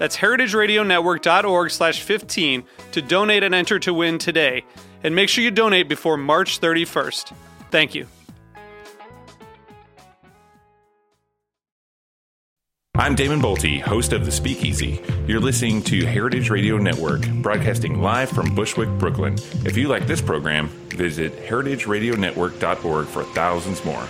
That's heritageradionetwork.org slash 15 to donate and enter to win today. And make sure you donate before March 31st. Thank you. I'm Damon Bolte, host of The Speakeasy. You're listening to Heritage Radio Network, broadcasting live from Bushwick, Brooklyn. If you like this program, visit heritageradionetwork.org for thousands more.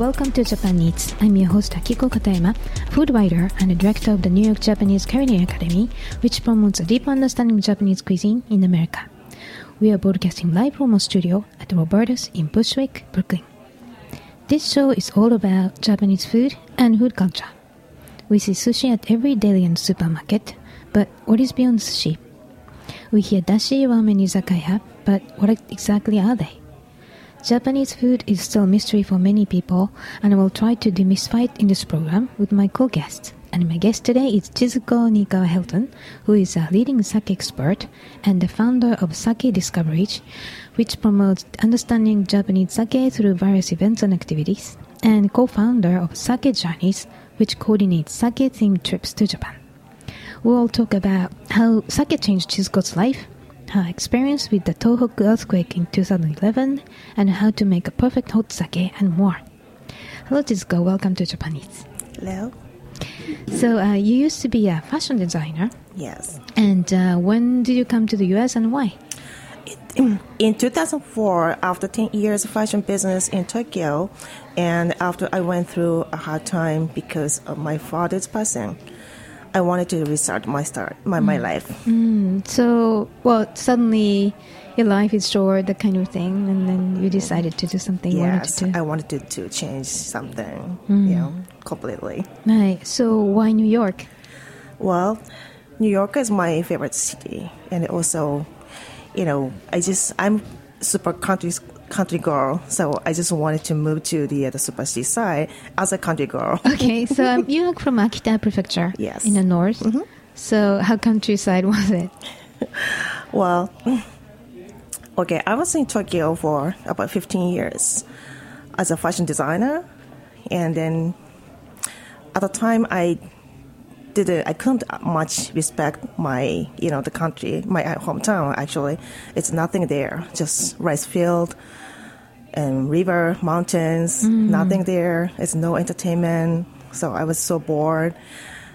Welcome to Japan Eats. I'm your host Akiko Katayama, food writer and director of the New York Japanese Culinary Academy, which promotes a deep understanding of Japanese cuisine in America. We are broadcasting live from our studio at Roberta's in Bushwick, Brooklyn. This show is all about Japanese food and food culture. We see sushi at every deli and supermarket, but what is beyond sushi? We hear dashi, ramen, izakaya, but what exactly are they? Japanese food is still a mystery for many people, and I will try to demystify it in this program with my co-guests. And my guest today is Chizuko Niikawa Helton, who is a leading sake expert and the founder of Sake Discovery, which promotes understanding Japanese sake through various events and activities, and co-founder of Sake Journeys, which coordinates sake-themed trips to Japan. We'll talk about how sake changed Chizuko's life, her experience with the Tohoku earthquake in 2011, and how to make a perfect hot sake, and more. Hello, Chizuko. Welcome to Japan Eats. Hello. So, uh, you used to be a fashion designer, Yes. and uh, when did you come to the US and why? In, in 2004, after 10 years of fashion business in Tokyo, and after I went through a hard time because of my father's passing, I wanted to restart my start my, my mm. life. Mm. So, well, suddenly your life is short, that kind of thing, and then you decided to do something Yes, to do. I wanted to, to change something, mm. you know, completely. Right. So, why New York? Well, New York is my favorite city, and also, you know, I just I'm super country country girl, so I just wanted to move to the uh, the super city side as a country girl. Okay, so um, you're from Akita Prefecture, Yes. in the north. So, how countryside was it? Well, okay, I was in Tokyo for about 15 years as a fashion designer, and then at the time I didn't, I couldn't much respect my, you know, the country, my hometown. Actually, it's nothing there, just rice field and river, mountains, mm-hmm. nothing there. It's no entertainment. So I was so bored.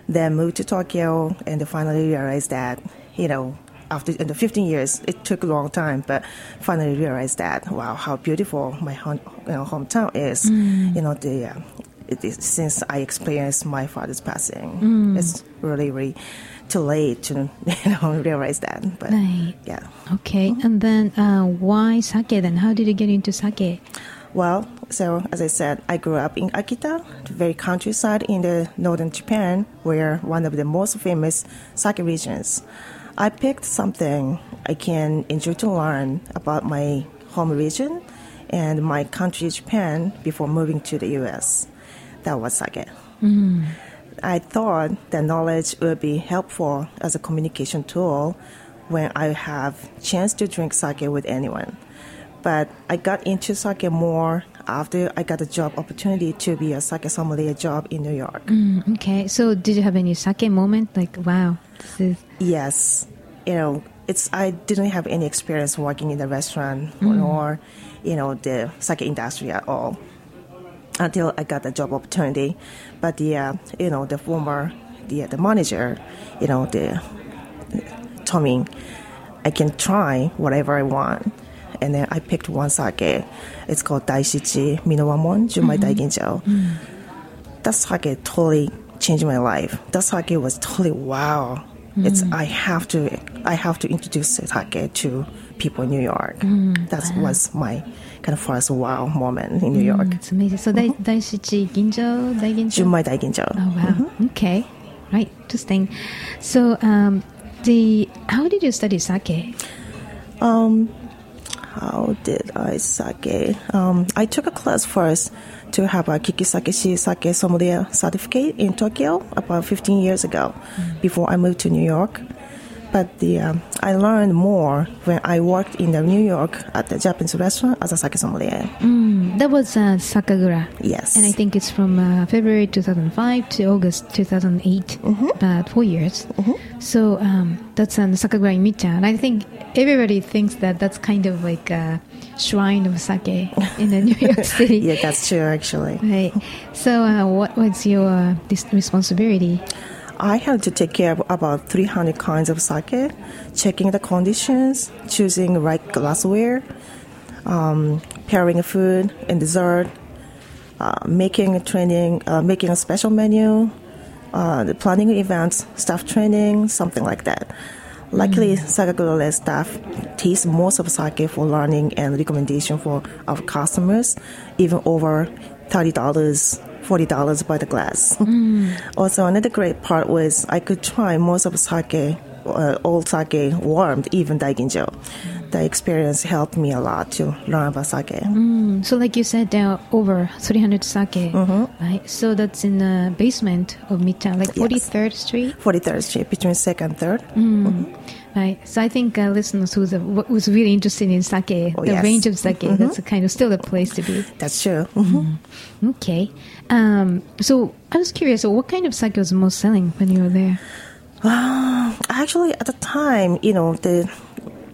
Then moved to Tokyo and finally realized that, you know, after in the 15 years, it took a long time, but finally realized that, wow, how beautiful my home, you know, hometown is. Mm. You know, the uh, it is, since I experienced my father's passing, mm. it's really, really too late to you know realize that. But Right. yeah. Okay, and then uh, why sake then? How did you get into sake? Well, so as I said, I grew up in Akita, the very countryside in the northern Japan, where one of the most famous sake regions. I picked something I can enjoy to learn about my home region and my country, Japan, before moving to the U.S. That was sake. I thought that knowledge would be helpful as a communication tool when I have chance to drink sake with anyone. But I got into sake more after I got a job opportunity to be a sake sommelier job in New York. Mm, okay, so did you have any sake moment? Like, wow, this is Yes. you know, it's I didn't have any experience working in the restaurant or, you know, the sake industry at all until I got the job opportunity. But the, uh, you know, the former, the, uh, the manager, you know, the told me I can try whatever I want. And then I picked one sake. It's called Daishichi Minowamon Junmai mm-hmm. Daiginjo. Mm-hmm. That sake totally changed my life. That sake was totally wow. It's mm-hmm. I have to I have to introduce sake to people in New York. That was my kind of first wow moment in New York. It's amazing. So, dai, Daishichi Ginjo, Daiginjo? Junmai Daiginjo. Oh wow. Okay. Right. Interesting. So um, the how did you study sake? Um, How did I sake? Um, I took a class first to have a Kikisake Sake Sommelier certificate in Tokyo about 15 years ago before I moved to New York. But the, um, I learned more when I worked in the New York at the Japanese restaurant as a sake sommelier. That was uh, Sakagura. Yes. And I think it's from uh, February 2005 to August 2008, about four years. So um, that's um, Sakagura in Midtown. I think everybody thinks that that's kind of like a shrine of sake in the New York City. yeah, that's true actually. Right. So uh, what was your uh, this responsibility? I had to take care of about 300 kinds of sake, checking the conditions, choosing the right glassware, um, pairing food and dessert, uh, making a training, uh, making a special menu, uh, the planning events, staff training, something like that. Luckily, Sakagura staff taste most of sake for learning and recommendation for our customers, even over thirty dollars, forty dollars by the glass. Also, another great part was I could try most of sake, uh, old sake warmed, even daiginjo. The experience helped me a lot to learn about sake. So like you said, there are over 300 sake, Mm-hmm. right? So that's in the basement of Midtown, like Yes. 43rd Street. 43rd Street, between second and third. Right. So I think uh, listeners who's uh, who's really interested in sake, the Oh, yes. Mm-hmm. range of sake, that's a kind of still a place to be. That's true. Mhm. Okay. Um, so I was curious, so what kind of sake was most selling when you were there? Actually, at the time, you know, the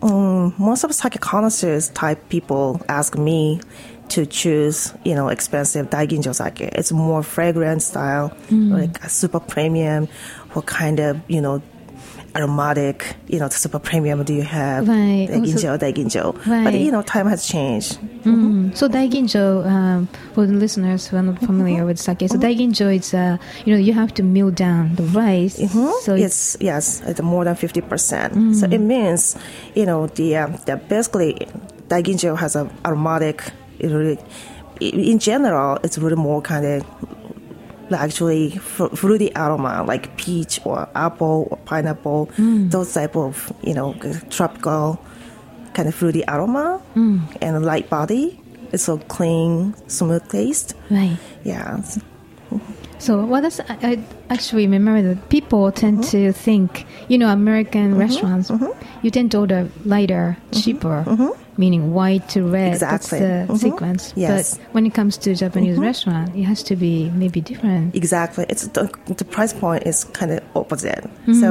um, most of sake connoisseurs type people ask me to choose, you know, expensive daiginjo sake. It's more fragrant style, like a super premium. What kind of, you know, aromatic, you know, super premium do you have? Right. Daiginjo, daiginjo. But you know, time has changed. Mm. So daiginjo, um, for the listeners who are not familiar with sake, so daiginjo is, uh, you know, you have to mill down the rice. So it's, it's yes, it's more than fifty percent. So it means, you know, the um, the basically daiginjo has a aromatic. It really, in general, it's really more kind of actually fr- fruity aroma like peach or apple or pineapple. Hmm. Those type of you know tropical kind of fruity aroma hmm. and a light body. It's a clean, smooth taste. right. Yeah. So what is, I, I actually remember that people tend mm-hmm. to think, you know, American mm-hmm. restaurants, mm-hmm. you tend to order lighter, cheaper, meaning white to red. Exactly. That's the Mhm. sequence. Yes. But when it comes to Japanese mm-hmm. restaurant, it has to be maybe different. Exactly. It's the, the price point is kind of opposite. Mm-hmm. So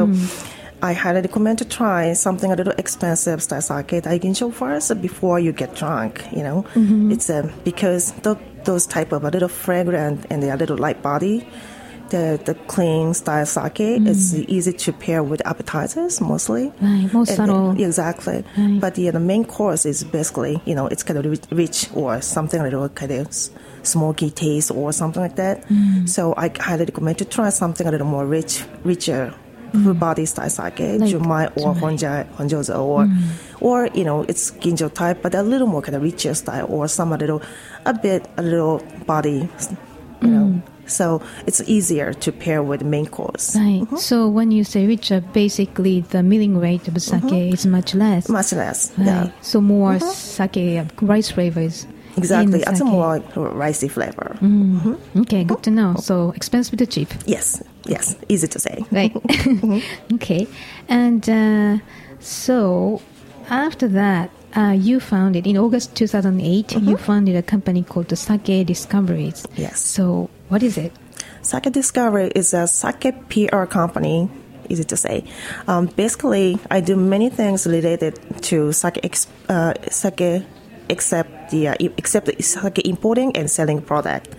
I highly recommend to try something a little expensive, style sake daiginjo first before you get drunk. You know, mm-hmm. it's a because th those type of a little fragrant and they're a little light body. The, the clean style sake is easy to pair with appetizers mostly. Right, And then- exactly. Right. But yeah, the main course is basically, you know, it's kind of rich or something a little kind of smoky taste or something like that. Mm. So I highly recommend to try something a little more rich, richer, full body style sake, junmai or honja, honjozo, or, Mm. or you know, it's ginjo type, but a little more kind of richer style, or some a little, a bit, a little body, you know. Mm. So it's easier to pair with main course. Right. Mm-hmm. So when you say richer, basically the milling rate of sake mm-hmm. is much less. Much less, Right. yeah. So more mm-hmm. sake, uh, rice flavors. Exactly, it's a more ricey flavor. Mm. Okay, good to know. So expensive to cheap. Yes, yes, easy to say. Right. okay. And uh, so after that, uh, you founded in August 2008. You founded a company called the Sake Discoveries. Yes. So what is it? Sake Discovery is a sake PR company easy to say. Um, basically, I do many things related to sake, ex- uh, sake except the uh, except the sake importing and selling product.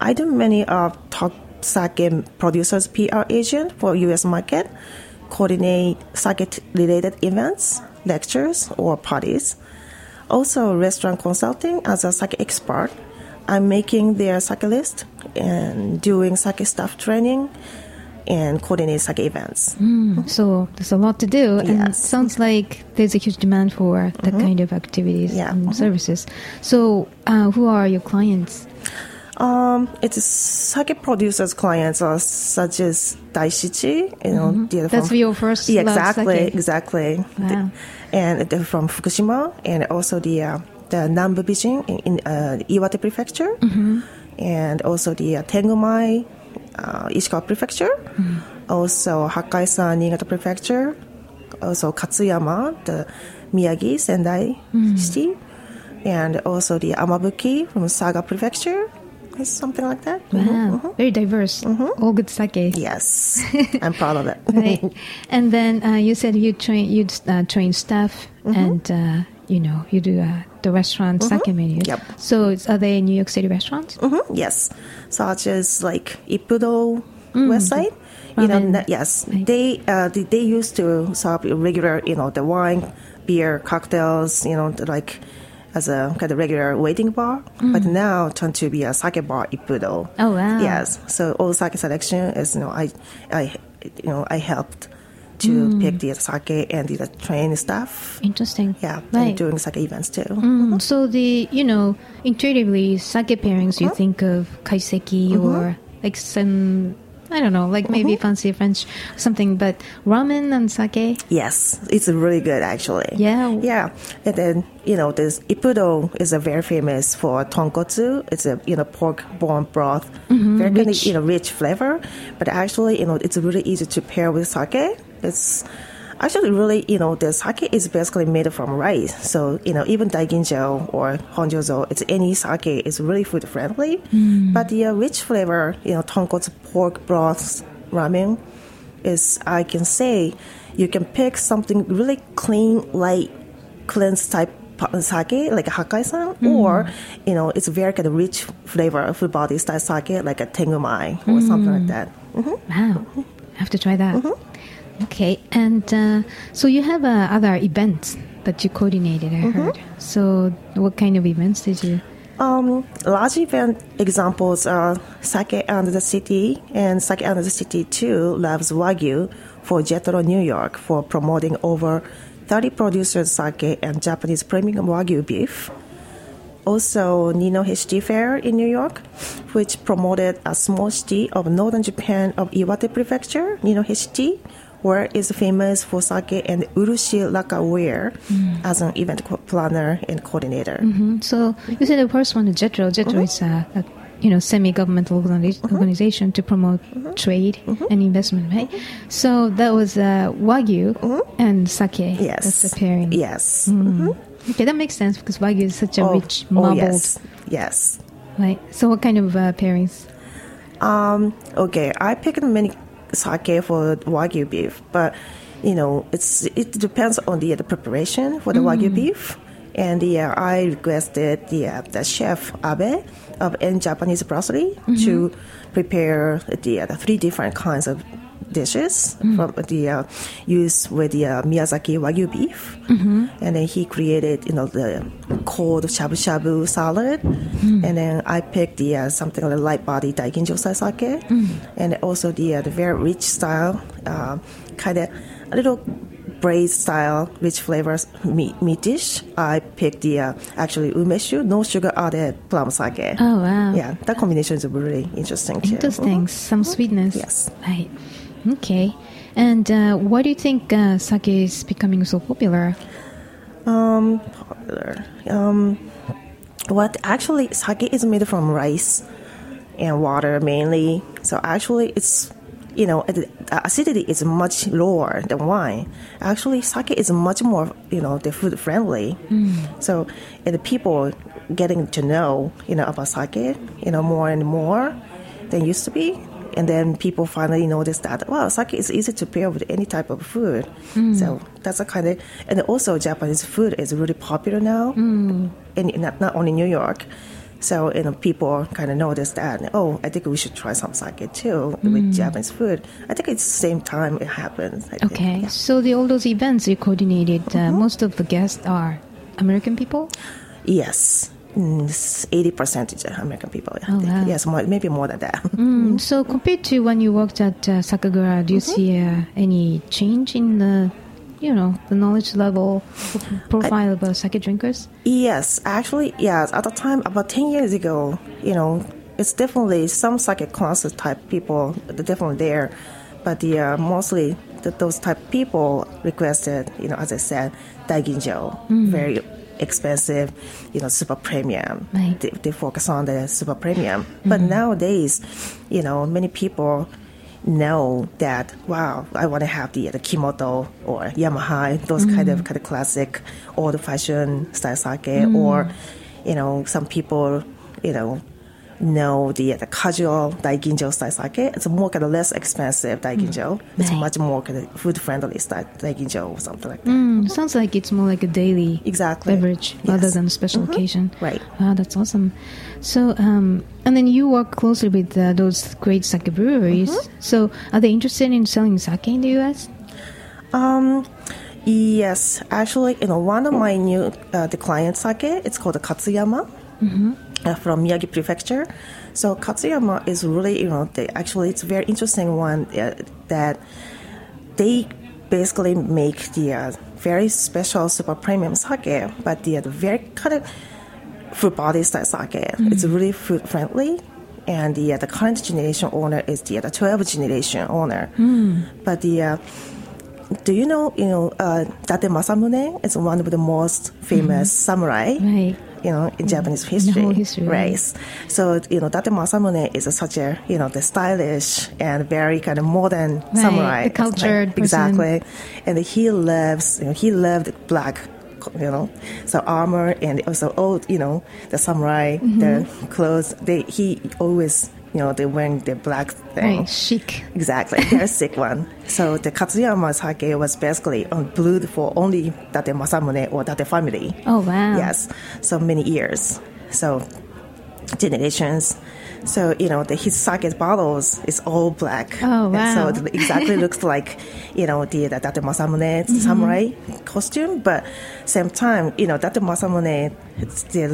I do many of top sake producers PR agent for U.S. market, coordinate sake related events, lectures, or parties. Also, restaurant consulting as a sake expert. I'm making their sake list and doing sake staff training and coordinate sake events. So there's a lot to do, and it sounds like there's a huge demand for that kind of activities Yeah. and Mhm. services. So, uh, who are your clients? Um, it's sake producers clients are such as Daishichi, you know, they're That's from- your first Yeah, exactly, sake. exactly. Wow. The- and they're from Fukushima, and also the uh, the Nambu Bijin in, in uh, Iwate Prefecture, Mm-hmm. and also the uh, Tengumai, uh, Ishikawa Prefecture, Mm-hmm. also Hakkaisan, Niigata Prefecture, also Katsuyama, the Miyagi, Sendai Mm-hmm. city, and also the Amabuki from Saga Prefecture, something like that. Wow, very diverse. All good sake. Yes, I'm proud of it. right. And then uh, you said you train you uh, train staff Mm-hmm. and uh, you know you do uh, the restaurant sake menu. Yep. So are they New York City restaurants? Yes, such as like Ippudo website. You know, Ramen. na- yes, Right. they, uh, they they used to serve regular, you know, the wine, beer, cocktails, you know, like as a kind of regular waiting bar. But mm. now turned to be a sake bar Ippudo. Oh, wow. Yes, so all sake selection is you know I I you know I helped to mm. pick the sake and the train staff. Interesting. Yeah, Right. and doing sake events too. Mm, mm-hmm. so the you know intuitively sake pairings you mm-hmm. think of kaiseki mm-hmm. or like some I don't know like maybe mm-hmm. fancy French something but ramen and sake Yes, it's really good actually. Yeah. Yeah. And then, you know, this Ippudo is a very famous for tonkotsu. It's a, you know, pork bone broth. Mm-hmm, very kind of, you know, rich flavor. But actually, you know, it's really easy to pair with sake. It's actually really, you know, the sake is basically made from rice. So, you know, even daiginjo or honjozo, it's any sake is really food friendly. Mm. But the uh, rich flavor, you know, tonkotsu pork broth ramen, is I can say you can pick something really clean, light, cleanse type sake like a Hakkai-san, mm. or you know it's very kind of rich flavor, full body style sake like a Tengumai or something like mm. that. Mm-hmm. wow. I have to try that mm-hmm. Okay and uh, so you have uh, other events that you coordinated I heard so what kind of events did you Um, large event examples are Sake and the City and Sake and the City 2 loves Wagyu for Jetro New York for promoting over 30 producers sake and Japanese premium Wagyu beef. Also, Ninohe City Fair in New York, which promoted a small city of northern Japan of Iwate Prefecture, Ninohe City, where is famous for sake and urushi lacquerware mm. as an event co- planner and coordinator. Mhm. so you said the first one is JETRO JETRO mm-hmm. is a, a you know semi-governmental organi- mm-hmm. organization to promote mm-hmm. trade and investment right so that was uh, Wagyu and sake Yes. that's the pairing Yes. Okay, that makes sense because Wagyu is such a Oh, rich, oh, yes. Yes. right? So, what kind of uh, pairings? Um, okay, I picked many sake for Wagyu beef, but you know, it's it depends on the, the preparation for the Wagyu beef. And uh, I requested the, uh, the chef Abe of EN Japanese Brasserie to prepare the, the three different kinds of dishes from the uh, use with the uh, Miyazaki Wagyu beef, and then he created you know the cold shabu shabu salad, and then I picked the uh, something like light body daiginjo sake, and also the uh, the very rich style, uh, kind of a little braised style rich flavors meat, meat dish. I picked the uh, actually umeshu no sugar added plum sake. Oh, wow. Yeah, that combination is really interesting too. Interesting. Some sweetness. Yes. Right. Okay. And uh, why do you think uh, sake is becoming so popular? Um, popular. Um, what actually sake is made from rice and water mainly. So actually, it's you know the acidity is much lower than wine. Actually, sake is much more you know the food friendly. So and the people getting to know you know about sake you know more and more than used to be. And then people finally noticed that wow, sake is easy to pair with any type of food. Hmm. So that's a kind of, and also Japanese food is really popular now, hmm. and not not only New York. So you know, people kind of noticed that. Oh, I think we should try some sake too with hmm. Japanese food. I think it's the same time it happens. I. Okay, Yeah. so the, all those events you coordinated, uh, mm-hmm. most of the guests are American people. Yes. Eighty percent of American people. I Oh, think. wow. Yes, more, maybe more than that. Mm, so compared to when you worked at uh, Sakagura, do you see uh, any change in the, you know, the knowledge level profile of uh, sake drinkers? Yes, actually, yes. At the time, about 10 years ago, you know, it's definitely some sake classes type people, definitely there. But the, uh, mostly the, those type people requested, you know, as I said, daiginjo, very expensive, you know, super premium. Right. They, they focus on the super premium. But mm-hmm. nowadays, you know, many people know that wow I want to have the the Kimoto or Yamahai those kind of mm-hmm. kind of classic old fashioned style sake mm-hmm. or you know some people you know know the the casual daiginjo style sake it's more kind of less expensive daiginjo it's Right. much more kind of food friendly style daiginjo or something like that Mm, sounds like it's more like a daily Exactly. beverage rather than a special occasion. Right. Wow, that's awesome. So, um, and then you work closely with uh, those great sake breweries. So, are they interested in selling sake in the U.S.? Um, yes, actually, you know, one of my new uh, the client sake, it's called the Katsuyama uh, from Miyagi Prefecture. So Katsuyama is really, you know, they, actually it's a very interesting one uh, that they basically make the uh, very special super premium sake, but the, uh, the very kind of fruit body style sake. It's really food friendly. And the, uh, the current generation owner is the, uh, the 12th generation owner. But the uh, do you know, you know, uh, Date Masamune is one of the most famous samurai, Right. You know, in Japanese history. whole history, right. right? So, you know, Date Masamune is a, such a, you know, the stylish and very kind of modern samurai. the cultured person. Exactly. And he loves, you know, he loved black, you know, so armor and also old, you know, the samurai, Mm-hmm. the clothes, they, he always, you know, they're wearing the black thing. Right, chic. Exactly, very sick one. So the Katsuyama sake was basically um, brewed for only Date Masamune or Date family. Oh, wow. Yes, so many years. So generations. So you know the his sake bottles is all black. Oh, And wow. So it exactly looks like you know the, the Date Masamune Mm-hmm. samurai costume, but same time you know Date Masamune it's the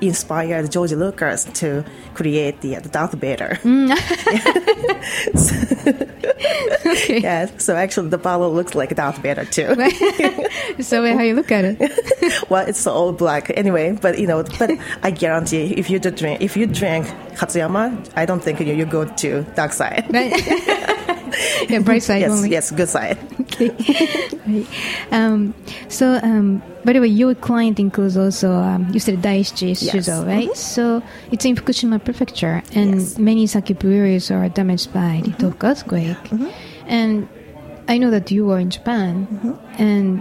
inspired George Lucas to create the, the Darth Vader. Mm. Okay. Yeah, so actually the bottle looks like Darth Vader too. So, how you look at it? well, it's all black anyway, but you know, but I guarantee if you do drink, if you drink Katsuyama, I don't think you, you go to dark side. Right. yeah, bright side yes, only. yes, good side. Okay. right. Um, so, um, by the way, your client includes also, um, you said Daishichi Shuzo, right? So, it's in Fukushima Prefecture, and Yes. many sake breweries are damaged by the Tohoku earthquake. And I know that you were in Japan, and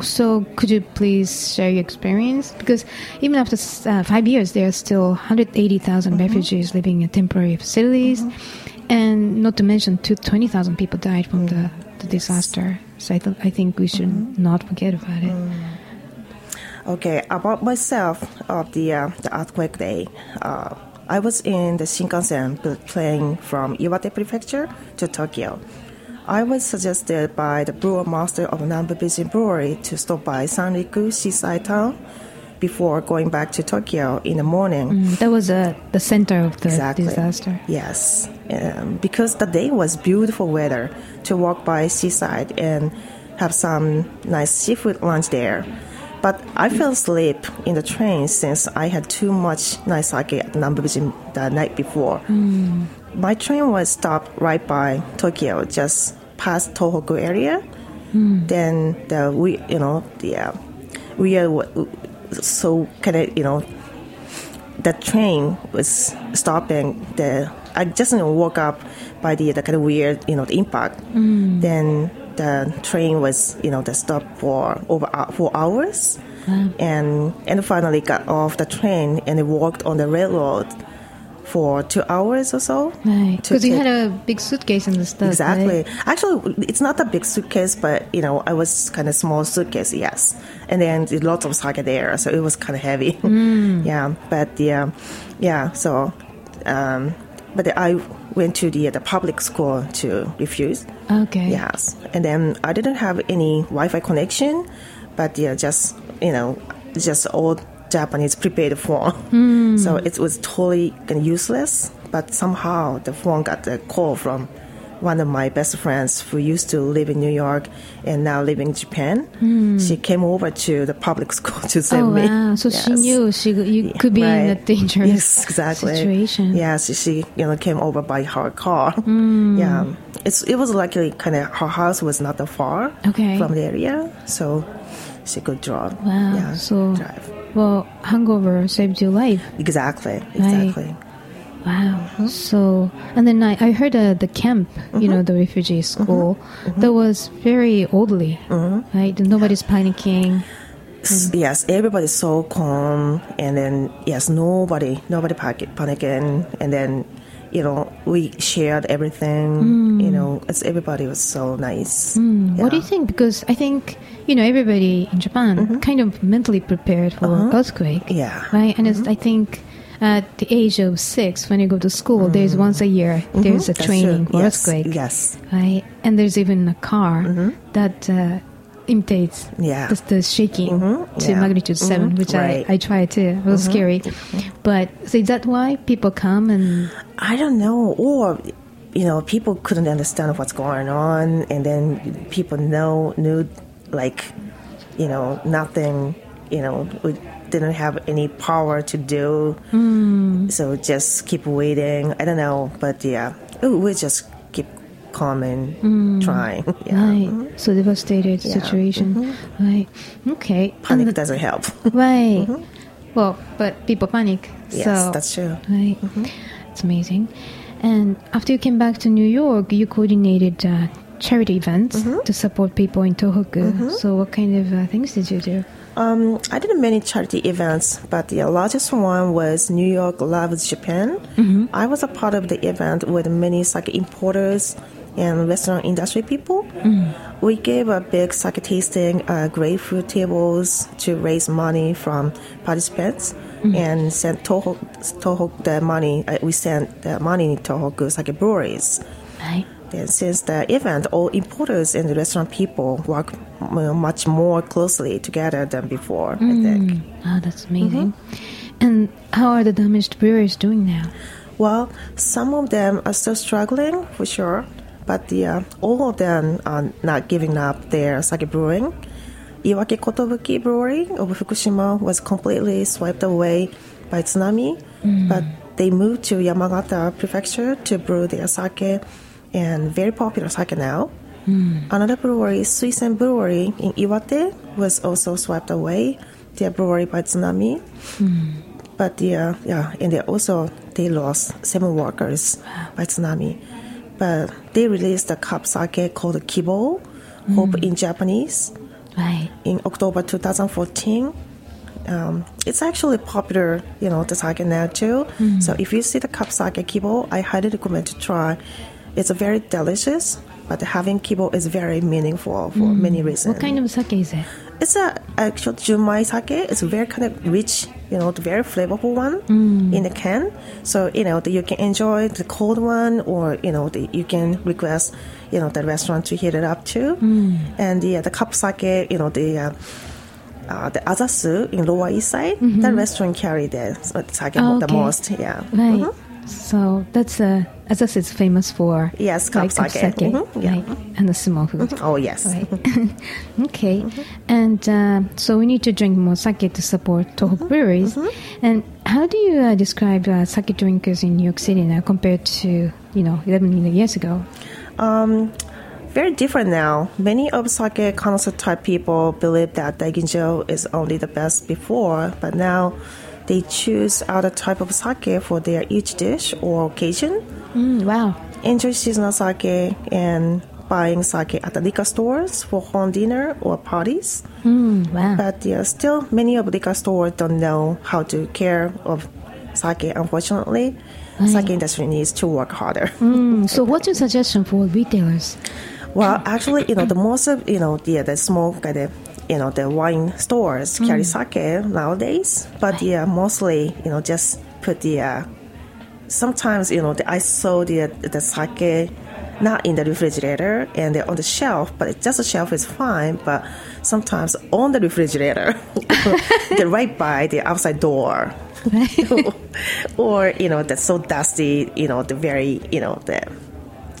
so could you please share your experience? Because even after uh, five years, there are still 180,000 refugees living in temporary facilities, and not to mention two- 20,000 people died from the, the disaster. So I, th- I think we should not forget about it. Okay, about myself of the uh, the earthquake day. Uh, I was in the Shinkansen pl- playing from Iwate Prefecture to Tokyo. I was suggested by the brewer master of Nambu Bijin Brewery to stop by Sanriku seaside town before going back to Tokyo in the morning. Mm, That was uh, the center of the Exactly. disaster. Yes, um, because the day was beautiful weather to walk by seaside and have some nice seafood lunch there. But I fell asleep in the train since I had too much nice sake at Nambu Bijin the night before. My train was stopped right by Tokyo, just past Tohoku area. Then the we you know the uh, we are w- so kind of you know the train was stopping. The I just you know, woke up by the, the kind of weird you know the impact. Mm. Then the train was you know the stop for over four hours, and and finally got off the train and walked on the railroad for two hours or so. Right. Because you had a big suitcase and the stuff. Exactly. right? Actually, it's not a big suitcase, but you know, I was kind of small suitcase, yes. And then lots of sake there, so it was kind of heavy. yeah, but yeah, yeah. So, um, but I went to the the public school to refuse. Okay. Yes, and then I didn't have any Wi-Fi connection, but yeah, just you know, just all Japanese prepaid phone. So it was totally useless. But somehow the phone got a call from one of my best friends who used to live in New York and now live in Japan. She came over to the public school to save Oh me. wow! So she knew she you could be in a dangerous yes, exactly. situation. Yes, she you know came over by her car. Hmm. Yeah, it's it was luckily kind of her house was not that far Okay. from the area, so could drive. Wow. Yeah, so drive well, hangover saved your life. exactly, exactly. Wow. Mm-hmm. So, and then I, I heard uh, the camp, you know, the refugee Mm-hmm. school, that was very orderly, right? Nobody's panicking. S- Yes, everybody's so calm, and then yes, nobody nobody panic, panicking, and then you know we shared everything. You know, it's everybody was so nice. Hmm. What do you think? Because I think, you know, everybody in Japan kind of mentally prepared for earthquake. Mm-hmm. Yeah. Right? And it's, I think at the age of six, when you go to school, there's once a year, there's a Mm-hmm. That's training true. for yes, earthquake. Yes, Right? And there's even a car that uh, imitates Mm-hmm. Yeah. the, the shaking to Yeah. magnitude 7, Mhm. which Right. Mm-hmm. I, I tried too. It was scary. But so is that why people come and. I don't know, or you know, people couldn't understand what's going on, and then people know knew like you know nothing. You know, we didn't have any power to do, so just keep waiting. I don't know, but yeah, we just calm mm. and trying. Yeah. Right. So devastated Yeah. situation. Mm-hmm. Right. Okay. Panic the- doesn't help. Right. Mm-hmm. Well, but people panic. yes, so, that's true. Right. Mm-hmm. It's amazing. And after you came back to New York, you coordinated uh, charity events to support people in Tohoku. So, what kind of uh, things did you do? Um, I did many charity events, but the largest one was New York Loves Japan. I was a part of the event with many sake importers and restaurant industry people. We gave a big sake tasting, uh, great food tables to raise money from participants and sent Toho, Toho the money. Uh, we sent the money to Tohoku sake breweries. Right. Then since the event, all importers and the restaurant people work uh, much more closely together than before, I think. Oh, that's amazing. And how are the damaged breweries doing now? Well, some of them are still struggling, for sure, but the, uh, all of them are not giving up their sake brewing. Iwaki Kotobuki Brewery of Fukushima was completely swept away by tsunami, mm. but they moved to Yamagata Prefecture to brew their sake, and very popular sake now. Mm. Another brewery, Suisen Brewery in Iwate, was also swept away, their brewery by tsunami. Mm. But yeah, uh, yeah, and they also they lost seven workers by tsunami. But they released a cup sake called Kibo, Hope mm. in Japanese, Right. in October 2014. Um, it's actually popular, you know, the sake now too. Mm. So if you see the cup sake Kibo, I highly recommend to try. It's very delicious, but having Kibo is very meaningful for mm. many reasons. What kind of sake is it? It's a actual junmai sake. It's very kind of rich, you know, the very flavorful one in the can. So you know, that you can enjoy the cold one, or you know, the, you can request, you know, the restaurant to heat it up too. And the uh, the cup sake, you know, the uh, uh, the Azasu in Lower East Side, that restaurant carry the sake Oh, the most. Yeah. Right. So that's uh, Azas is famous for Yes, cup like, sake. Mhm, yeah. right? And the small food. Oh yes. Right. okay. And uh, so we need to drink more sake to support Tohoku breweries. And how do you uh, describe uh, sake drinkers in New York City now compared to, you know, 11 years ago? Um, very different now. Many of sake connoisseur type people believe that Daiginjo is only the best before, but now they choose other type of sake for their each dish or occasion. Mm, wow. Enjoy seasonal sake and buying sake at the liquor stores for home dinner or parties. Mm, wow. But yeah, still many of liquor stores don't know how to care of sake, unfortunately, sake industry needs to work harder. Mm, so, what's your suggestion for retailers? Well, actually, you know, the most of you know the the small kind of you know the wine stores carry sake nowadays, but yeah, mostly you know just put the. Uh, sometimes you know the, I saw the the sake not in the refrigerator and they're on the shelf, but just a shelf is fine. But sometimes on the refrigerator, they're right by the outside door. or you know that's so dusty you know the very you know the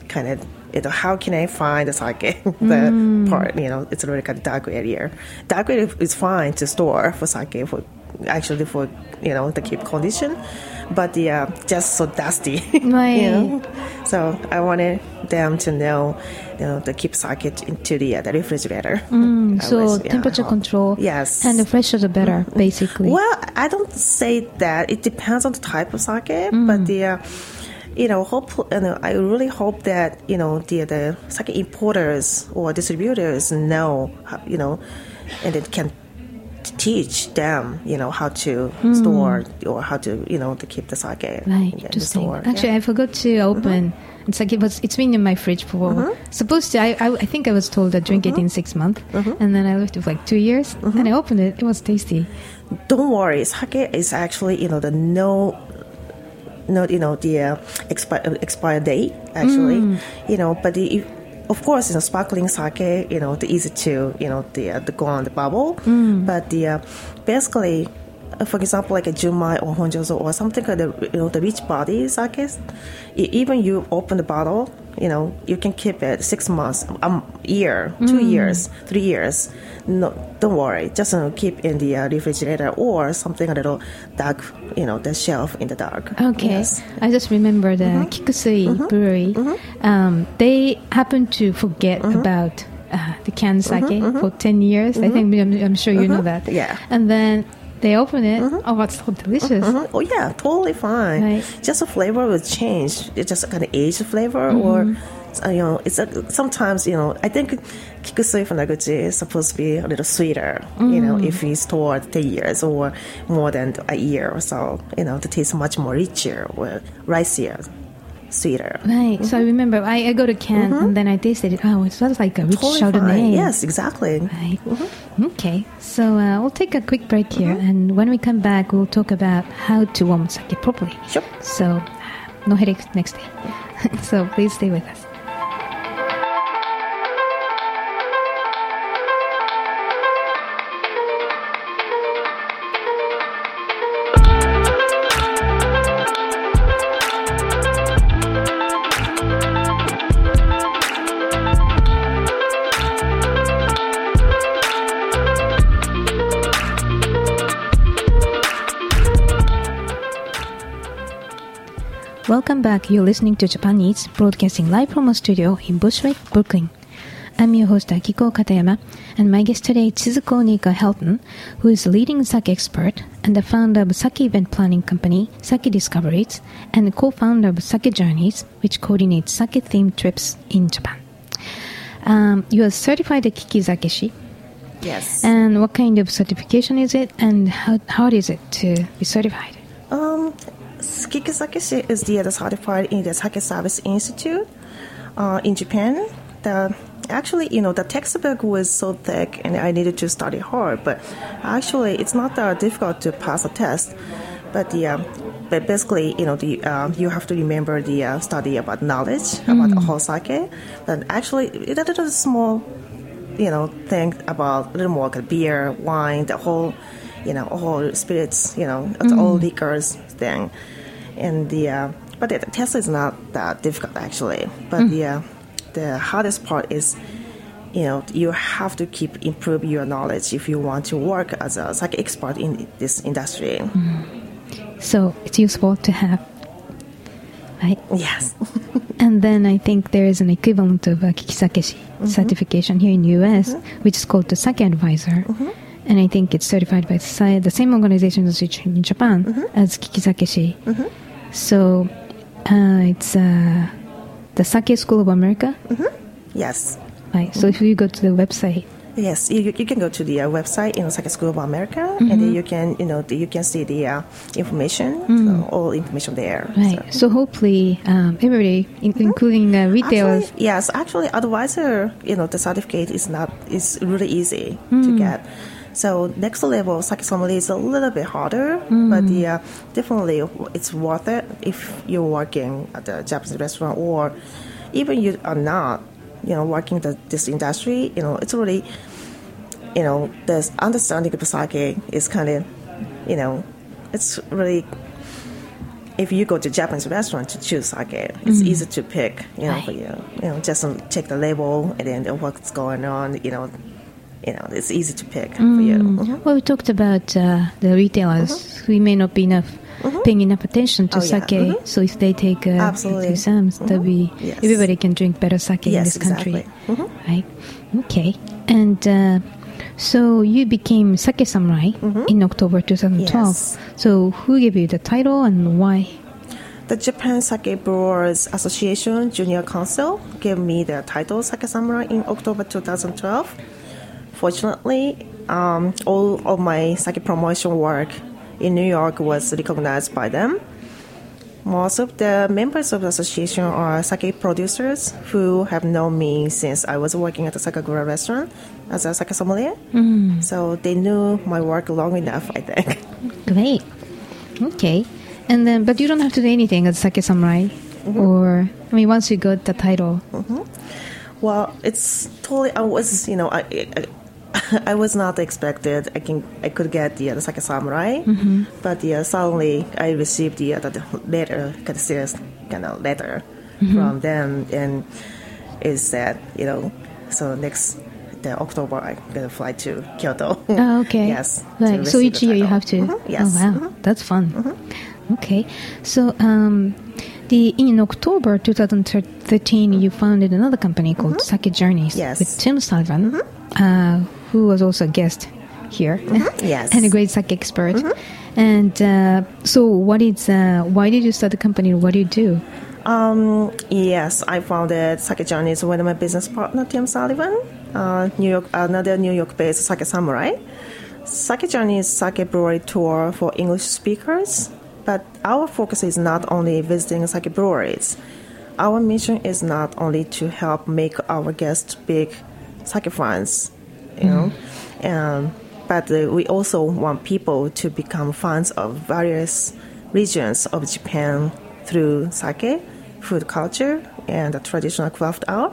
kind of you know how can i find the sake the part you know it's really kind of dark area dark area is fine to store for sake for actually for you know the keep condition but the uh, just so dusty Right. you know so i wanted them to know you know to keep sake into the, uh, the refrigerator I So, was, yeah, temperature control. yes And the fresher the better, basically. well, I don't say that. It depends on the type of sake, Mm. but the, uh, you know, hope. You know, I really hope that you know the the sake importers or distributors know, you know, and it can teach them, you know, how to hmm. store or how to, you know, to keep the sake Mm. Right, in the store. Actually, yeah. I forgot to open. Mm-hmm. It's like it was. It's been in my fridge for. Mm-hmm. Supposed to. I, I. I think I was told to drink it mm-hmm. in six months, and then I left it for like two years, and I opened it. It was tasty. don't worry, sake is actually you know the no, no you know the uh, expi- expire date actually, Mm. you know. But the, of course, you know, sparkling sake, you know, the easy to you know the uh, the go on the bubble, Mm. but the uh, basically. Uh, For example, like a Junmai or Honjozo or something like the you know the rich body sakes, e- even you open the bottle, you know you can keep it six months, a year, two Mm. years, three years. No, don't worry. Just uh, keep in the uh, refrigerator or something a little dark, you know, the shelf in the dark. Okay, Yes. I just remember the Kikusui Brewery. Um, they happened to forget about uh, the canned sake for ten years. I think I'm, I'm sure you know that. Yeah. And then they open it. Mm-hmm. Oh, it's so delicious. Mhm. Oh yeah, totally fine. Just the flavor will change. It's just kind of age flavor, or mm-hmm. uh, you know, it's a, sometimes you know. I think kikusui funaguchi is supposed to be a little sweeter. You know, mm-hmm. if you store ten years or more than a year or so, you know, the taste much more richer or ricier, sweeter. Right. So I remember I, I got a can and then I tasted it. Oh, it was like a rich Totally Chardonnay. fine. Yes, exactly. Right. Okay. So uh, we'll take a quick break here, and when we come back, we'll talk about how to warm sake properly. Sure. So, no headaches next day. so please stay with us. Back. You're listening to Japan Eats, broadcasting live from a studio in Bushwick, Brooklyn. I'm your host Akiko Katayama, and my guest today is Chizuko Niikawa Helton, who is a leading sake expert and the founder of sake event planning company Sake Discoveries, and the co-founder of Sake Journeys, which coordinates sake-themed trips in Japan. Um, you are certified Kikizakeshi, Yes. and what kind of certification is it, and how hard is it to be certified? Um, Kikizakeshi is the, the certified in the Sake Service Institute uh, in Japan. The actually, you know, the textbook was so thick, and I needed to study hard. But actually, it's not that difficult to pass a test. But the um, but basically, you know, the um, you have to remember the uh, study about knowledge about the whole sake. But actually, it is a little small you know, thing about a little more like beer, wine, the whole, you know, whole spirits, you know, the all liquors thing. And the, uh, but the test is not that difficult actually. But hmm. the, uh, the hardest part is, you know, you have to keep improve your knowledge if you want to work as a sake expert in this industry. Hmm. So it's useful to have, right? Yes. And then I think there is an equivalent of a Kikisakeshi mm-hmm. certification here in the US, mm-hmm. which is called the Sake Advisor. Mm-hmm. And I think it's certified by the same organization as in Japan as Kikisakeshi. So uh, it's uh, the Sake School of America. yes. Right. So if you go to the website, Yes, you, you can go to the uh, website, in Sake School of America, Mm-hmm. and then you can, you know, the- you can see the uh, information, so all information there. Mm. Right. So, hopefully, um, everybody, in- including uh, retailers, Actually, yes, actually, advisor, you know, the certificate is not is really easy to get. So next level, sake sommelier is a little bit harder, Hmm. but yeah, definitely it's worth it if you're working at a Japanese restaurant or even you are not, you know, working the, this industry. You know, it's really, you know, the understanding of sake is kind of, you know, it's really. If you go to Japanese restaurant to choose sake, it's easy to pick, you know, Right. for you. You know, just check the label and then what's going on. You know, you know, it's easy to pick for you. Mhm. well, we talked about uh, the retailers We may not be enough paying enough attention to Oh, yeah. sake. Mhm. So if they take uh, Absolutely. exams, that'll be Yes. everybody can drink better sake in this country, exactly. Mhm. right? Okay, and. Uh, so you became sake samurai in October 2012. Mm-hmm. Yes. So who gave you the title and why? The Japan Sake Brewers Association Junior Council gave me the title Sake Samurai in October 2012. Fortunately, um, all of my sake promotion work in New York was recognized by them. Most of the members of the association are sake producers who have known me since I was working at the Sakagura restaurant as a sake sommelier. Mm. So they knew my work long enough, I think. Great. Okay. And then, but you don't have to do anything as Sake Samurai. Mm-hmm. Or, I mean, once you got the title. Mm-hmm. Well, it's totally. I was, you know, I, I, I was not expected. I can, I could get the, uh, the Sake Samurai, but yeah, suddenly I received the, uh, the letter, kind of serious kind of letter from them, and it said, you know, so next the October I'm gonna fly to Kyoto. Oh, okay. yes. Right. So each year you have to. Mhm, Yes. Oh, wow. mhm. That's fun. Okay. So, um, the in October 2013, you founded another company called Sake Journeys Mm-hmm. Yes. with Tim Sullivan, uh, who was also a guest here, Mm-hmm. Yes. and a great sake expert. And uh, so, what is? Uh, why did you start the company? What do you do? Um, yes, I founded Sake Journeys with my business partner Tim Sullivan, uh, New York, another New York-based Sake Samurai. Sake Journeys Sake Brewery tour for English speakers, but our focus is not only visiting sake breweries. Our mission is not only to help make our guests big sake fans, you know, um, but uh, we also want people to become fans of various regions of Japan through sake, food culture, and the traditional craft art.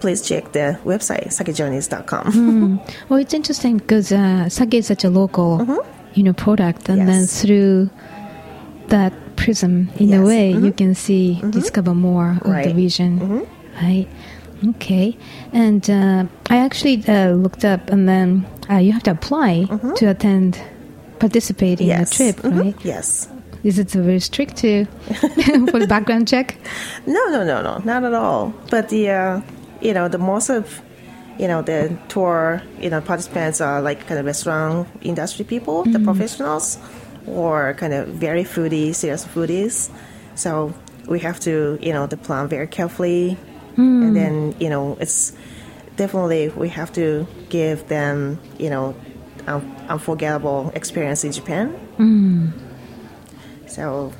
Please check the website sakejourneys.com. Well, it's interesting because uh, sake is such a local, you know, product, and then Mm-hmm. Through that prism, in a Yes. way, Mhm. you can see discover more of the Right. Mm-hmm. region, right? Okay, and uh, I actually uh, looked up, and then uh, you have to apply to attend, participate in Mm-hmm. yes. the trip, Mhm. right? Yes. Is it very strict to for the background check? No, no, no, no, not at all. But the, uh, you know, the most of, you know, the tour, you know, participants are like kind of restaurant industry people, the professionals, or kind of very foodie, serious foodies. So we have to, you know, the plan very carefully, Hmm. and then, you know, it's definitely we have to give them, you know, un- unforgettable experience in Japan. Hmm. So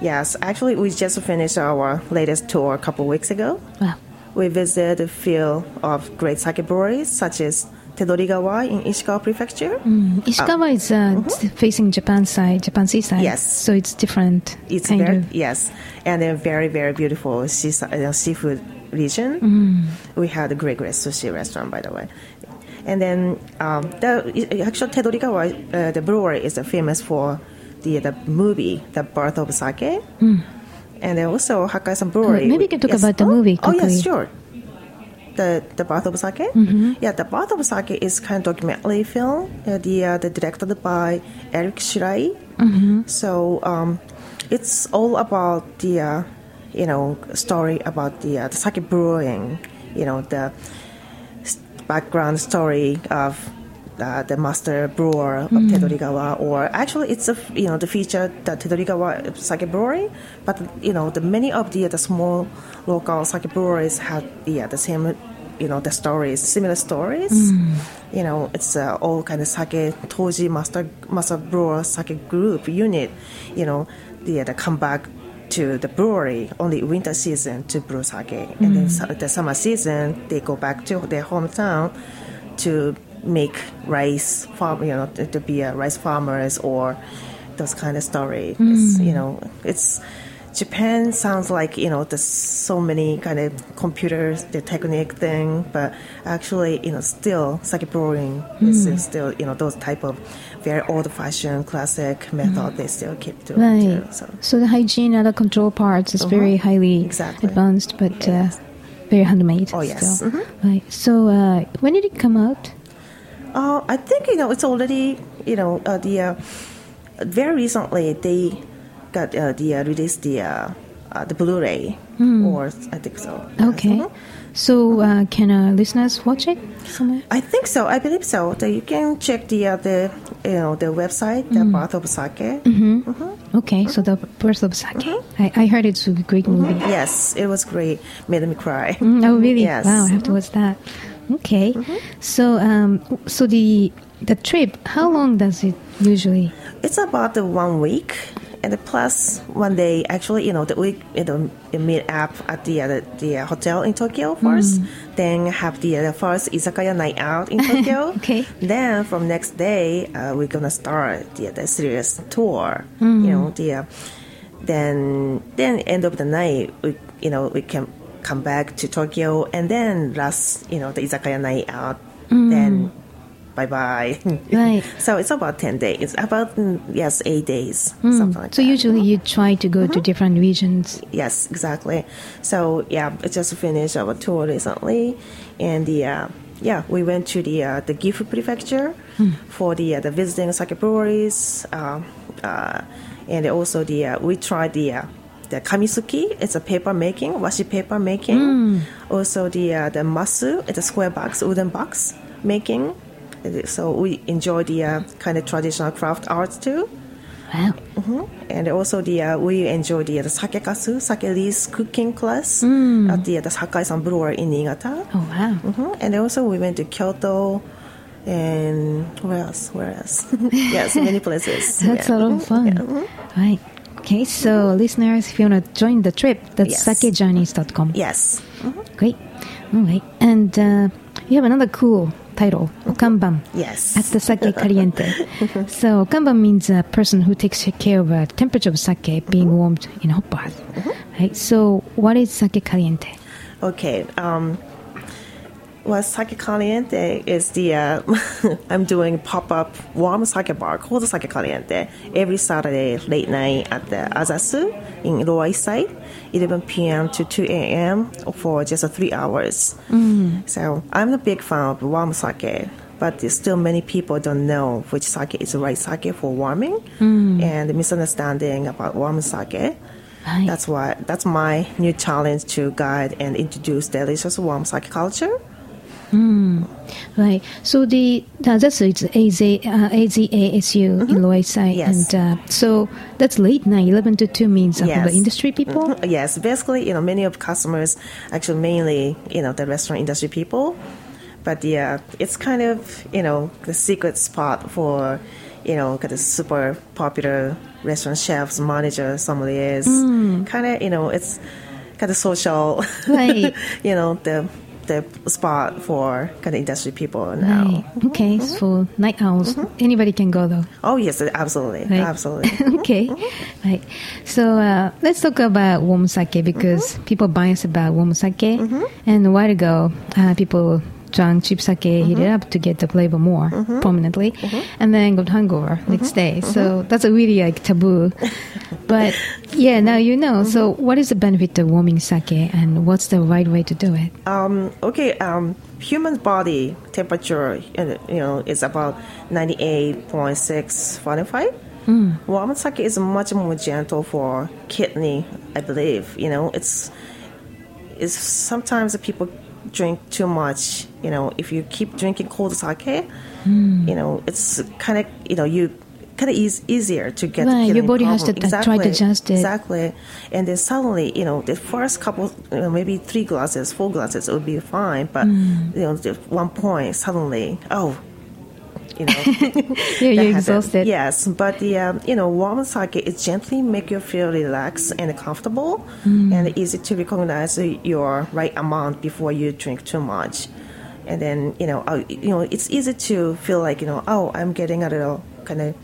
Yes, actually, we just finished our latest tour a couple weeks ago. Wow. We visited a few of great sake breweries, such as Tedorigawa in Ishikawa Prefecture. Ishikawa is uh, facing Japan side, Japan seaside. Yes. So it's different. It's very of. yes, and a very very beautiful seaside, uh, seafood region. We had a great great sushi restaurant, by the way. And then um, the actually Tedorigawa, uh, the brewery is uh, famous for the the movie, The Birth of Sake. And then also Hakkaisan Brewery. maybe we can talk yes. about the movie Oh yes, sure. The the Birth of Sake. Yeah, the Birth of Sake is kind of documentary film. Uh, the uh, the directed by Erik Shirai. So um, it's all about the uh, you know story about the uh, the sake brewing. You know the background story of uh, the master brewer of Tedorigawa, or actually it's a, you know the feature the Tedorigawa sake brewery, but you know the many of the the small local sake breweries have yeah the same you know the stories, similar stories. You know, it's uh, all kind of sake Toji master master brewer sake group unit. You know, the they come back to the brewery only winter season to brew sake, and then the summer season they go back to their hometown to make rice farm. You know, to, to be a rice farmers or those kind of stories. Hmm. You know, it's Japan sounds like you know there's so many kind of computers, the technique thing, but actually you know still sake brewing is is still you know those type of very old-fashioned classic method hmm. they still keep doing Right. too. So So the hygiene and the control parts is very uh-huh. highly Exactly. advanced, but uh, very handmade. Oh, yes. Still. Mm-hmm. Right. So uh, when did it come out? Uh, I think you know it's already you know uh, the uh, very recently they got uh, the uh, released the uh, uh, the Blu-ray or I think so. Okay. So uh, can uh, listeners watch it somewhere? I think so. I believe so. So you can check the uh, the you know the website, the Birth of Sake. Okay. So the birth of sake. I, I heard it's a great movie. Yes, it was great. Made me cry. Mm, Oh really? Yes. Wow, I have to watch that. Okay. So um, so the the trip, how long does it usually? It's about the one week, and the plus one day. Actually, you know, the week you know meet up at the uh, the, uh, hotel in Tokyo first. Then have the, uh, first izakaya night out in Tokyo. Okay. Then from next day, uh, we're gonna start the the serious tour. You know the. Uh, then then end of the night, we you know we can come back to Tokyo, and then last you know the izakaya night out. Then bye bye. Right. So it's about 10 days. It's about, mm, yes, eight days, something like So that. usually you try to go to different regions. Yes, exactly. So, yeah, I just finished our tour recently. And the, uh, yeah, we went to the uh, the Gifu Prefecture for the uh, the visiting sake breweries. Uh, uh, and also the uh, we tried the uh, the kamisuki. It's a paper making, washi paper making. Also the uh, the masu. It's a square box, wooden box making. So we enjoy the uh, kind of traditional craft arts too. Wow. And also the uh, we enjoy the, the sake kasu, sake lees cooking class at the, the Hakkaisan Brewer in Niigata. Oh wow. hmm And also we went to Kyoto and where else? Where else? yes, many places. That's Yeah. a lot of fun. Yeah. Mhm. Right. Okay, so listeners, if you want to join the trip, that's Yes. sakejourneys.com. Yes. Mm-hmm. Great. All right. And uh, you have another cool title, mm-hmm. Okanban. Yes. At the sake caliente. so Okanban means a person who takes care of a temperature of sake being mm-hmm. warmed in hot bath. Right. So what is sake caliente? Okay. Um, well, Sake Caliente is the, uh, I'm doing pop up warm sake bar called the Sake Caliente every Saturday late night at the Azasu in Lower East Side, 11 p.m. to 2 a.m. for just uh, three hours. So I'm a big fan of warm sake. But still many people don't know which sake is the right sake for warming, and the misunderstanding about warm sake. Right. That's why that's my new challenge to guide and introduce delicious warm sake culture. Right. So the, the that's it's AZ, uh, AZASU in Lower East Side. Mm-hmm. Yes. And uh, so that's late night, 11 to 2 means uh, for Yes. the industry people. Mhm. Yes, basically, you know, many of customers actually mainly, you know, the restaurant industry people. But yeah, it's kind of, you know, the secret spot for, you know, kind of super popular restaurant chefs, managers, sommeliers. Kind of, you know, it's kind of social, Right. you know, the the spot for kind of industry people now. Right. Mm-hmm. Okay. Mm-hmm. So night owls. Mm-hmm. Anybody can go though. Oh yes, absolutely, Right. absolutely. okay. Right. So uh, let's talk about warm sake because people bias about warm sake. And a while ago, uh, people drank cheap sake, heat it mm-hmm. up to get the flavor more mm-hmm. prominently, mm-hmm. and then got hangover next day. So that's a really like taboo. but yeah, now you know. So what is the benefit of warming sake, and what's the right way to do it? Um, okay, um, human body temperature, uh, you know, is about 98.6 Fahrenheit. Mm. Warm sake is much more gentle for kidney, I believe. You know, it's, it's sometimes people drink too much. You know, if you keep drinking cold sake, you know, it's kind of, you know, you kind of eas easier to get. Right, your body has to t- try to adjust it. Exactly, and then suddenly, you know, the first couple, you know, maybe three glasses, four glasses, it would be fine. But Mm. you know, at one point, suddenly, oh, you know, Yeah, you're exhausted. Yes, but the um, you know warm sake it gently make you feel relaxed and comfortable, Mm. and easy to recognize your right amount before you drink too much, and then you know you know it's easy to feel like you know oh I'm getting a little kind of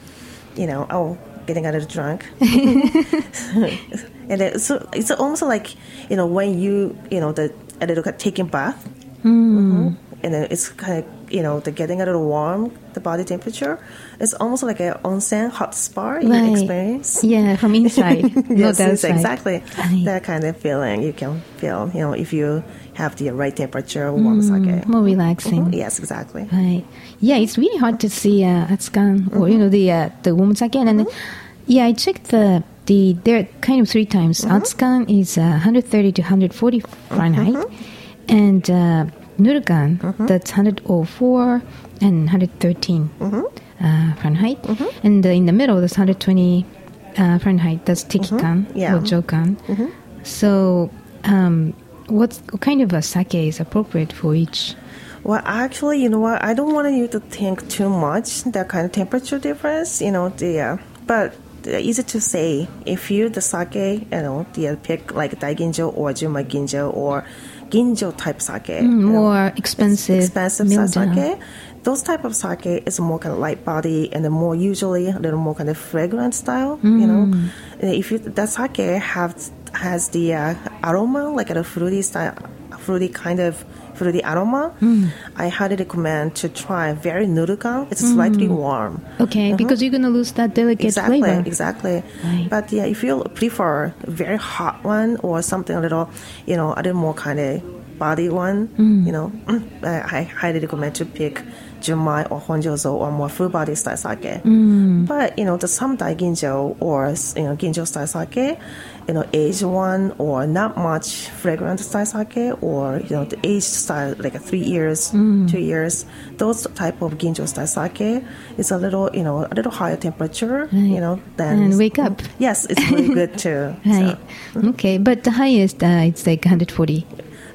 you know oh getting a little drunk, and then, so it's almost like you know when you you know the a little taking bath. Mm. and then it's kind of you know the getting a little warm the body temperature it's almost like an onsen hot spa you Right. experience. Yeah, from inside, yes, exactly. Right. that kind of feeling you can feel you know if you have the right temperature warm sake More relaxing. Mhm, yes exactly. Right. Yeah, it's really hard to see uh, Atsukan or you know the uh, the warm sake, and then yeah, I checked the the there are kind of three times. Atsukan is uh, 130 to 140 Fahrenheit, and uh, Nurukan that's 104 and 113 uh, Fahrenheit, and uh, in the middle that's 120 uh, Fahrenheit. That's Tikikan Yeah. or Jokan. So. Um, what's, what kind of a sake is appropriate for each? Well, actually, you know what? I don't want you to think too much that kind of temperature difference. You know, the uh, but uh, easy to say. If you the sake, you know, the pick like daiginjo or junmai ginjo or ginjo type sake, you know, more expensive, expensive milled sake. Those type of sake is more kind of light body and more usually a little more kind of fragrant style. You Mm. know, And if you that sake have has the uh, aroma like a fruity style, fruity kind of fruity aroma. Mm. I highly recommend to try very nurukan. It's slightly warm. Okay, because you're gonna lose that delicate Exactly, flavor. exactly. Right. But yeah, if you prefer a very hot one or something a little, you know, a little more kind of body one, Mm. you know, I, I highly recommend to pick Junmai or Honjozo or more full body style sake. Mm. But you know, the some daiginjo or you know ginjo style sake, you know, aged one or not much fragrant style sake or you know the aged style like three years, Mm. two years, those type of ginjo style sake is a little you know a little higher temperature, you know, than And wake up. Yes, it's really good too. Right. So, Okay, but the highest uh, it's like 140.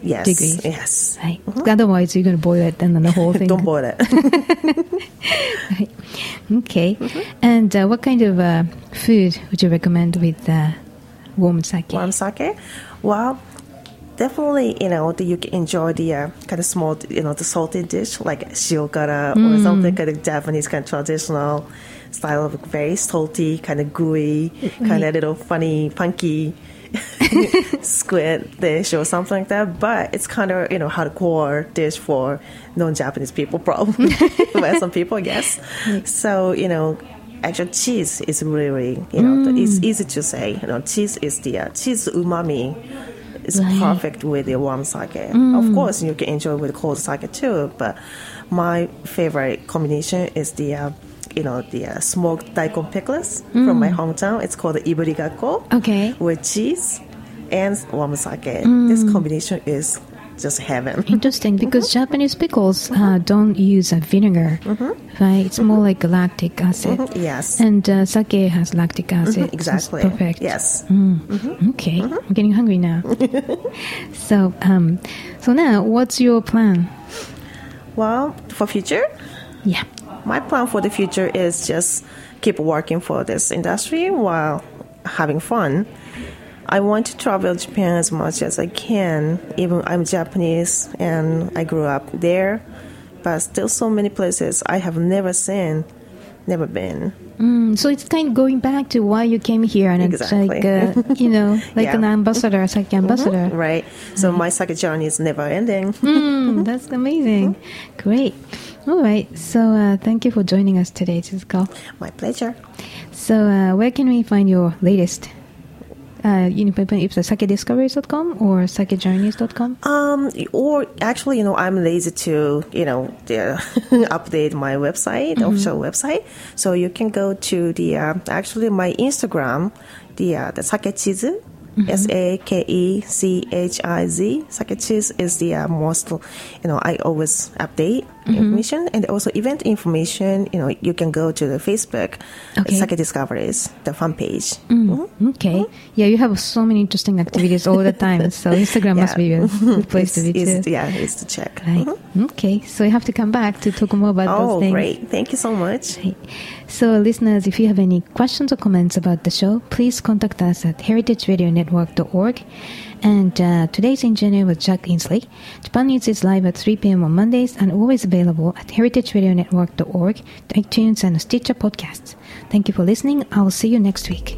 yes, Degrees. yes. Right. Otherwise, you're gonna boil it and then the whole thing. Don't boil it. Right. Okay. And uh, what kind of uh, food would you recommend with uh, warm sake? warm sake. Well, definitely, you know, you can enjoy the uh, kind of small, you know, the salty dish like shiokara or something kind of Japanese kind of traditional style of very salty, kind of gooey, kind of little funny, funky squid dish or something like that. But it's kind of, you know, hardcore dish for non-Japanese people, probably. but some people, yes. So, you know, actual cheese is really, you know, it's easy to say. You know, cheese is the uh, cheese umami is Right. perfect with the warm sake. Of course, you can enjoy with cold sake too. But my favorite combination is the, uh, you know, the uh, smoked daikon pickles from my hometown. It's called the iburigakko Okay. with cheese and warm sake. This combination is just heaven. Interesting, mm-hmm. because Japanese pickles uh, don't use a vinegar, mm-hmm. right? It's more like lactic acid. Mm-hmm. Yes. And uh, sake has lactic acid. it's Exactly. perfect. Yes. Mm. Okay, I'm getting hungry now. so, um, so now, what's your plan? Well, for future, Yeah. my plan for the future is just keep working for this industry while having fun. I want to travel Japan as much as I can. Even I'm Japanese and I grew up there, but still so many places I have never seen, never been. Mm, so it's kind of going back to why you came here, and Exactly. it's like uh, you know, like Yeah. an ambassador, a sake ambassador. Right. So my sake journey is never ending. Mm, that's amazing. Great. All right. So uh, thank you for joining us today, Chizuko. My pleasure. So uh, where can we find your latest? Uh, you know, it's sakediscoveries.com or sakejourneys.com? Um, or actually, you know, I'm lazy to, you know, update my website, official website. So you can go to the uh, actually my Instagram, the uh, the sake chiz. Mm-hmm. S A K E C H I Z. Sake chiz is the uh, most, you know, I always update mm-hmm. information and also event information. You know, you can go to the Facebook Okay. Sake Discoveries, the fan page. Mhm. Okay. Yeah, you have so many interesting activities all the time. So Instagram must be a good place to It's be too. to- yeah, it's to check. Right. Okay. So you have to come back to talk more about those things. Oh, great! Thank you so much. Right. So, listeners, if you have any questions or comments about the show, please contact us at heritageradionetwork.org. And uh, today's engineer was Jack Ainsley. Japan Eats is live at 3 p.m. on Mondays and always available at heritageradionetwork.org, iTunes, and Stitcher podcasts. Thank you for listening. I will see you next week.